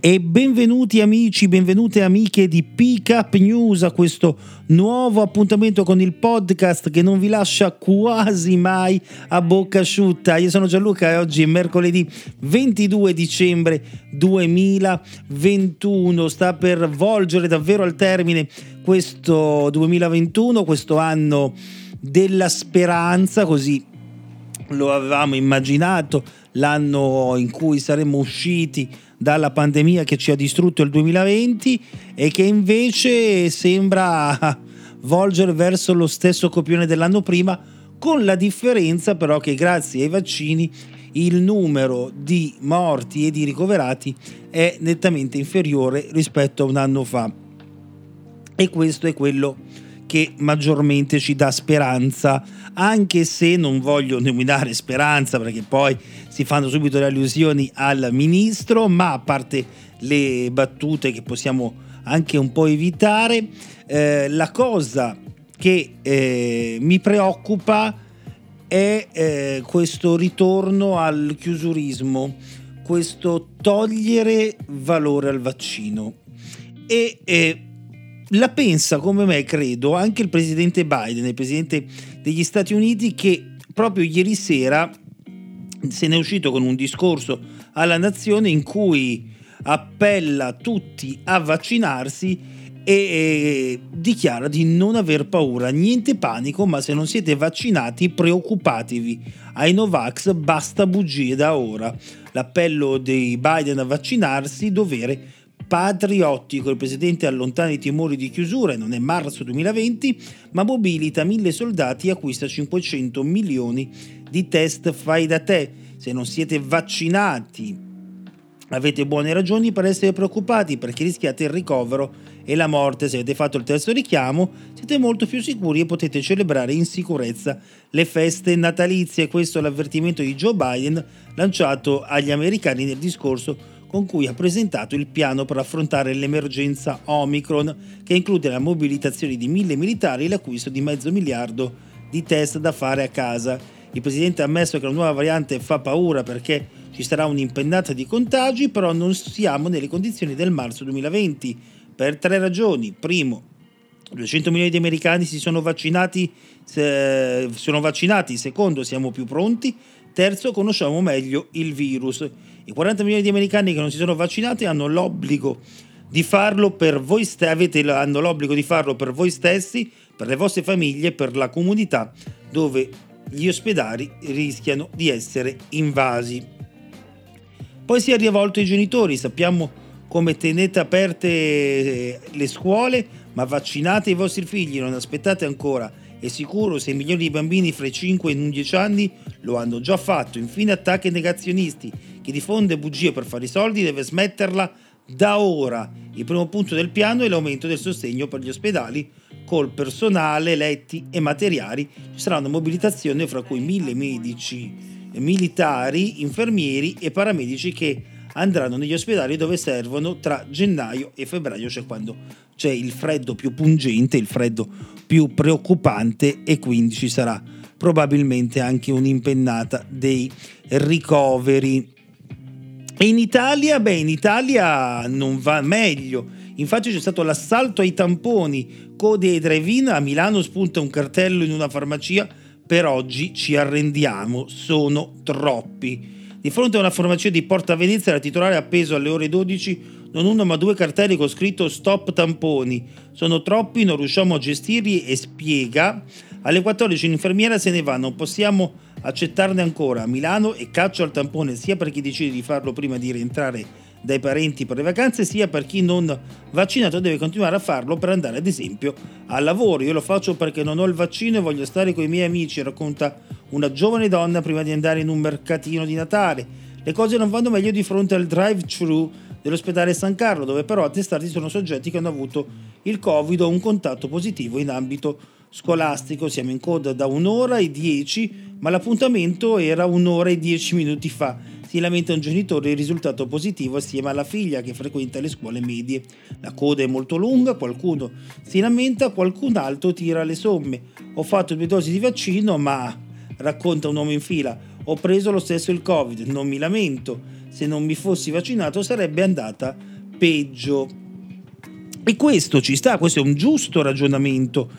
E benvenuti amici, benvenute amiche di Pickup News a questo nuovo appuntamento con il podcast che non vi lascia quasi mai a bocca asciutta. Io sono Gianluca e oggi è mercoledì 22 dicembre 2021. Sta per volgere davvero al termine questo 2021, questo anno della speranza, così lo avevamo immaginato, l'anno in cui saremmo usciti dalla pandemia che ci ha distrutto il 2020 e che invece sembra volgere verso lo stesso copione dell'anno prima, con la differenza però che grazie ai vaccini il numero di morti e di ricoverati è nettamente inferiore rispetto a un anno fa. E questo è quello che maggiormente ci dà speranza, anche se non voglio nominare speranza perché poi si fanno subito le allusioni al ministro, ma a parte le battute che possiamo anche un po' evitare, eh, la cosa che eh, mi preoccupa è eh, questo ritorno al chiusurismo, questo togliere valore al vaccino. E eh, la pensa come me, credo, anche il presidente Biden, il presidente degli Stati Uniti, che proprio ieri sera se ne è uscito con un discorso alla nazione in cui appella tutti a vaccinarsi e, e dichiara di non aver paura, niente panico, ma se non siete vaccinati preoccupatevi. Ai Novax basta bugie da ora. L'appello di Biden a vaccinarsi, dovere patriottico. Il presidente allontana i timori di chiusura e non è marzo 2020, ma mobilita mille soldati e acquista 500 milioni di test fai da te. Se non siete vaccinati avete buone ragioni per essere preoccupati perché rischiate il ricovero e la morte. Se avete fatto il terzo richiamo siete molto più sicuri e potete celebrare in sicurezza le feste natalizie. Questo è l'avvertimento di Joe Biden lanciato agli americani nel discorso con cui ha presentato il piano per affrontare l'emergenza Omicron, che include la mobilitazione di mille militari e l'acquisto di mezzo miliardo di test da fare a casa. Il presidente ha ammesso che la nuova variante fa paura perché ci sarà un'impennata di contagi, però non siamo nelle condizioni del marzo 2020 per tre ragioni. Primo, 200 milioni di americani si sono vaccinati, eh, sono vaccinati. Secondo, siamo più pronti. Terzo, conosciamo meglio il virus. I 40 milioni di americani che non si sono vaccinati hanno l'obbligo di farlo per voi stessi, hanno l'obbligo di farlo per voi stessi, per le vostre famiglie, per la comunità dove gli ospedali rischiano di essere invasi. Poi si è rivolto ai genitori, sappiamo come tenete aperte eh, le scuole, ma vaccinate i vostri figli, non aspettate ancora. È sicuro 6 milioni di bambini fra i 5 e i 11 anni lo hanno già fatto. Infine attacchi negazionisti chi diffonde bugie per fare i soldi deve smetterla da ora. Il primo punto del piano è l'aumento del sostegno per gli ospedali col personale, letti e materiali. Ci sarà una mobilitazione fra cui mille medici, militari, infermieri e paramedici che andranno negli ospedali dove servono tra gennaio e febbraio, cioè quando c'è il freddo più pungente, il freddo più preoccupante e quindi ci sarà probabilmente anche un'impennata dei ricoveri. E in Italia, beh, in Italia non va meglio. Infatti c'è stato l'assalto ai tamponi, code e drive-in, a Milano spunta un cartello in una farmacia, per oggi ci arrendiamo, sono troppi. Di fronte a una farmacia di Porta Venezia, la titolare ha appeso alle ore 12 non uno ma due cartelli con scritto stop tamponi. Sono troppi, non riusciamo a gestirli e spiega. Alle 14 l'infermiera se ne va, non possiamo accettarne ancora. A Milano e caccio al tampone sia per chi decide di farlo prima di rientrare dai parenti per le vacanze, sia per chi non vaccinato deve continuare a farlo per andare ad esempio al lavoro. Io lo faccio perché non ho il vaccino e voglio stare con i miei amici, racconta una giovane donna prima di andare in un mercatino di Natale. Le cose non vanno meglio di fronte al drive-thru dell'ospedale San Carlo, dove però attestati sono soggetti che hanno avuto il Covid o un contatto positivo in ambito scolastico. Siamo in coda da un'ora e dieci, ma l'appuntamento era un'ora e dieci minuti fa si lamenta un genitore il risultato positivo assieme alla figlia che frequenta le scuole medie. La coda è molto lunga, qualcuno si lamenta, qualcun altro tira le somme. Ho fatto due dosi di vaccino, ma racconta un uomo in fila, ho preso lo stesso il Covid, non mi lamento. Se non mi fossi vaccinato sarebbe andata peggio. E questo ci sta, questo è un giusto ragionamento.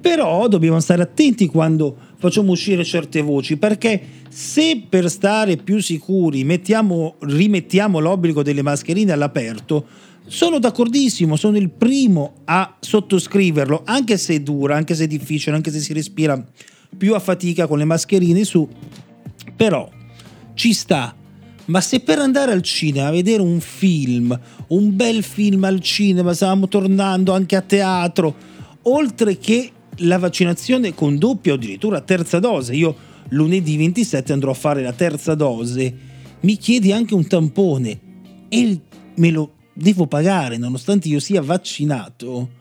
Però dobbiamo stare attenti quando facciamo uscire certe voci, perché se per stare più sicuri mettiamo, rimettiamo l'obbligo delle mascherine all'aperto, sono d'accordissimo, sono il primo a sottoscriverlo, anche se è dura, anche se è difficile, anche se si respira più a fatica con le mascherine su. Però ci sta. Ma se per andare al cinema a vedere un film, un bel film al cinema, stavamo tornando anche a teatro, oltre che la vaccinazione con doppia o addirittura terza dose. Io lunedì 27 andrò a fare la terza dose. Mi chiedi anche un tampone e me lo devo pagare nonostante io sia vaccinato.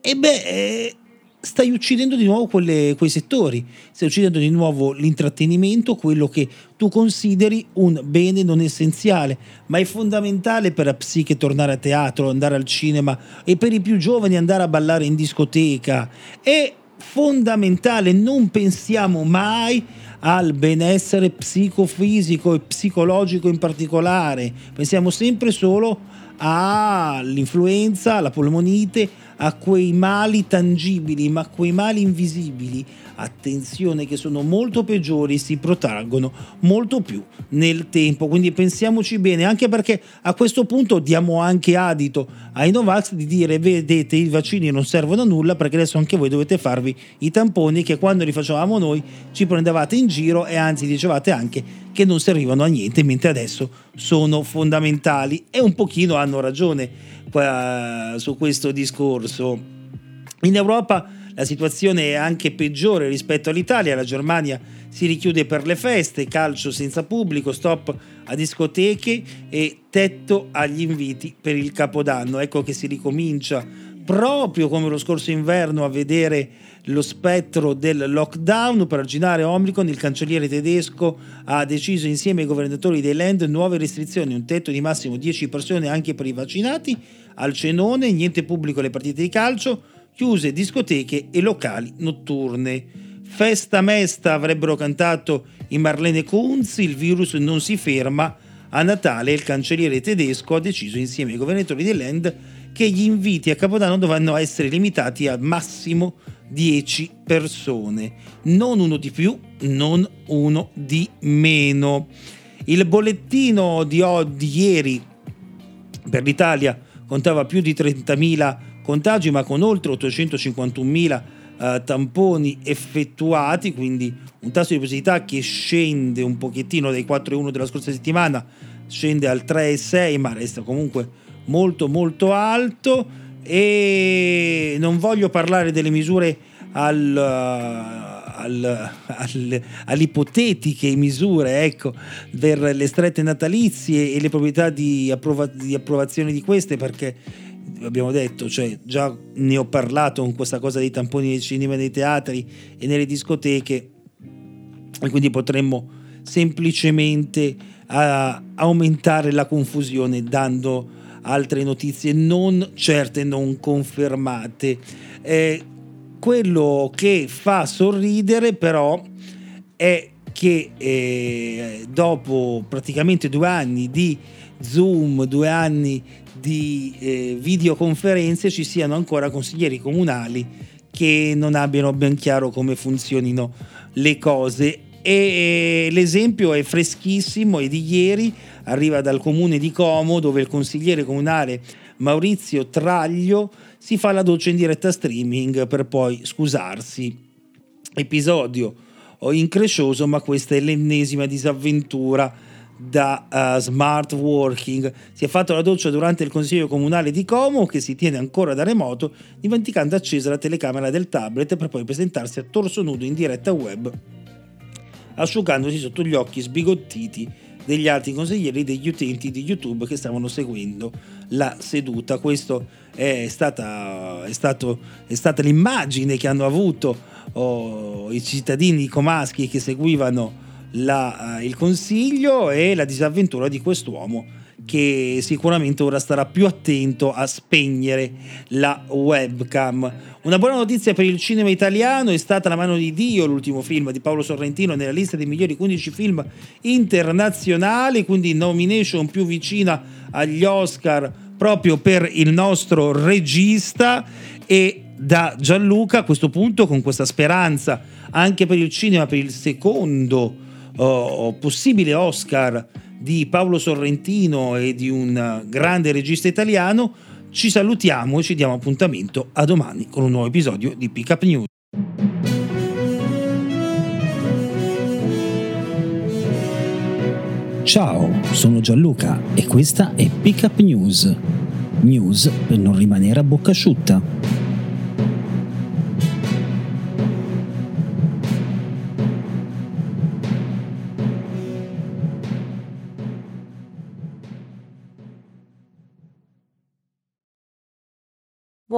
E beh, eh, stai uccidendo di nuovo quelle, quei settori, stai uccidendo di nuovo l'intrattenimento, quello che tu consideri un bene non essenziale, ma è fondamentale per la psiche tornare a teatro, andare al cinema e per i più giovani andare a ballare in discoteca. È fondamentale, non pensiamo mai al benessere psicofisico e psicologico in particolare, pensiamo sempre solo all'influenza, alla polmonite, a quei mali tangibili, ma quei mali invisibili, attenzione che sono molto peggiori, si protraggono molto più nel tempo. Quindi pensiamoci bene, anche perché a questo punto diamo anche adito ai Novax di dire vedete i vaccini non servono a nulla perché adesso anche voi dovete farvi i tamponi che quando li facevamo noi ci prendevate in giro e anzi dicevate anche che non servivano a niente, mentre adesso sono fondamentali e un pochino hanno ragione su questo discorso. In Europa la situazione è anche peggiore rispetto all'Italia, la Germania si richiude per le feste, calcio senza pubblico, stop a discoteche e tetto agli inviti per il Capodanno. Ecco che si ricomincia proprio come lo scorso inverno a vedere lo spettro del lockdown per arginare Omicron, il cancelliere tedesco ha deciso insieme ai governatori dei land nuove restrizioni, un tetto di massimo 10 persone anche per i vaccinati, al cenone, niente pubblico alle partite di calcio, chiuse discoteche e locali notturne. Festa mesta avrebbero cantato i Marlene Kunz, il virus non si ferma. A Natale il cancelliere tedesco ha deciso insieme ai governatori dei land che gli inviti a Capodanno dovranno essere limitati al massimo 10 persone, non uno di più, non uno di meno. Il bollettino di, di ieri per l'Italia contava più di 30.000 contagi, ma con oltre 851.000 eh, tamponi effettuati, quindi un tasso di positività che scende un pochettino dai 4,1 della scorsa settimana, scende al 3,6, ma resta comunque molto molto alto e non voglio parlare delle misure al, al, al, all'ipotetiche misure ecco, per le strette natalizie e le probabilità di, approva, di approvazione di queste perché abbiamo detto, cioè già ne ho parlato con questa cosa dei tamponi nei cinema, nei teatri e nelle discoteche e quindi potremmo semplicemente uh, aumentare la confusione dando altre notizie non certe, non confermate. Eh, quello che fa sorridere però è che eh, dopo praticamente due anni di Zoom, due anni di eh, videoconferenze ci siano ancora consiglieri comunali che non abbiano ben chiaro come funzionino le cose E l'esempio è freschissimo, è di ieri, arriva dal comune di Como dove il consigliere comunale Maurizio Traglio si fa la doccia in diretta streaming per poi scusarsi. Episodio increscioso, ma questa è l'ennesima disavventura da uh, smart working. Si è fatto la doccia durante il consiglio comunale di Como, che si tiene ancora da remoto, dimenticando accesa la telecamera del tablet per poi presentarsi a torso nudo in diretta web, asciugandosi sotto gli occhi sbigottiti degli altri consiglieri degli utenti di YouTube che stavano seguendo la seduta. Questa è è, è stata l'immagine che hanno avuto oh, i cittadini comaschi che seguivano la, uh, il consiglio e la disavventura di quest'uomo che sicuramente ora starà più attento a spegnere la webcam. Una buona notizia per il cinema italiano è stata La mano di Dio, l'ultimo film di Paolo Sorrentino nella lista dei migliori 15 film internazionali, quindi nomination più vicina agli Oscar proprio per il nostro regista e da Gianluca a questo punto con questa speranza anche per il cinema per il secondo oh, possibile Oscar di Paolo Sorrentino e di un grande regista italiano, ci salutiamo e ci diamo appuntamento a domani con un nuovo episodio di Pick Up News. Ciao, sono Gianluca e questa è Pick Up News. News per non rimanere a bocca asciutta.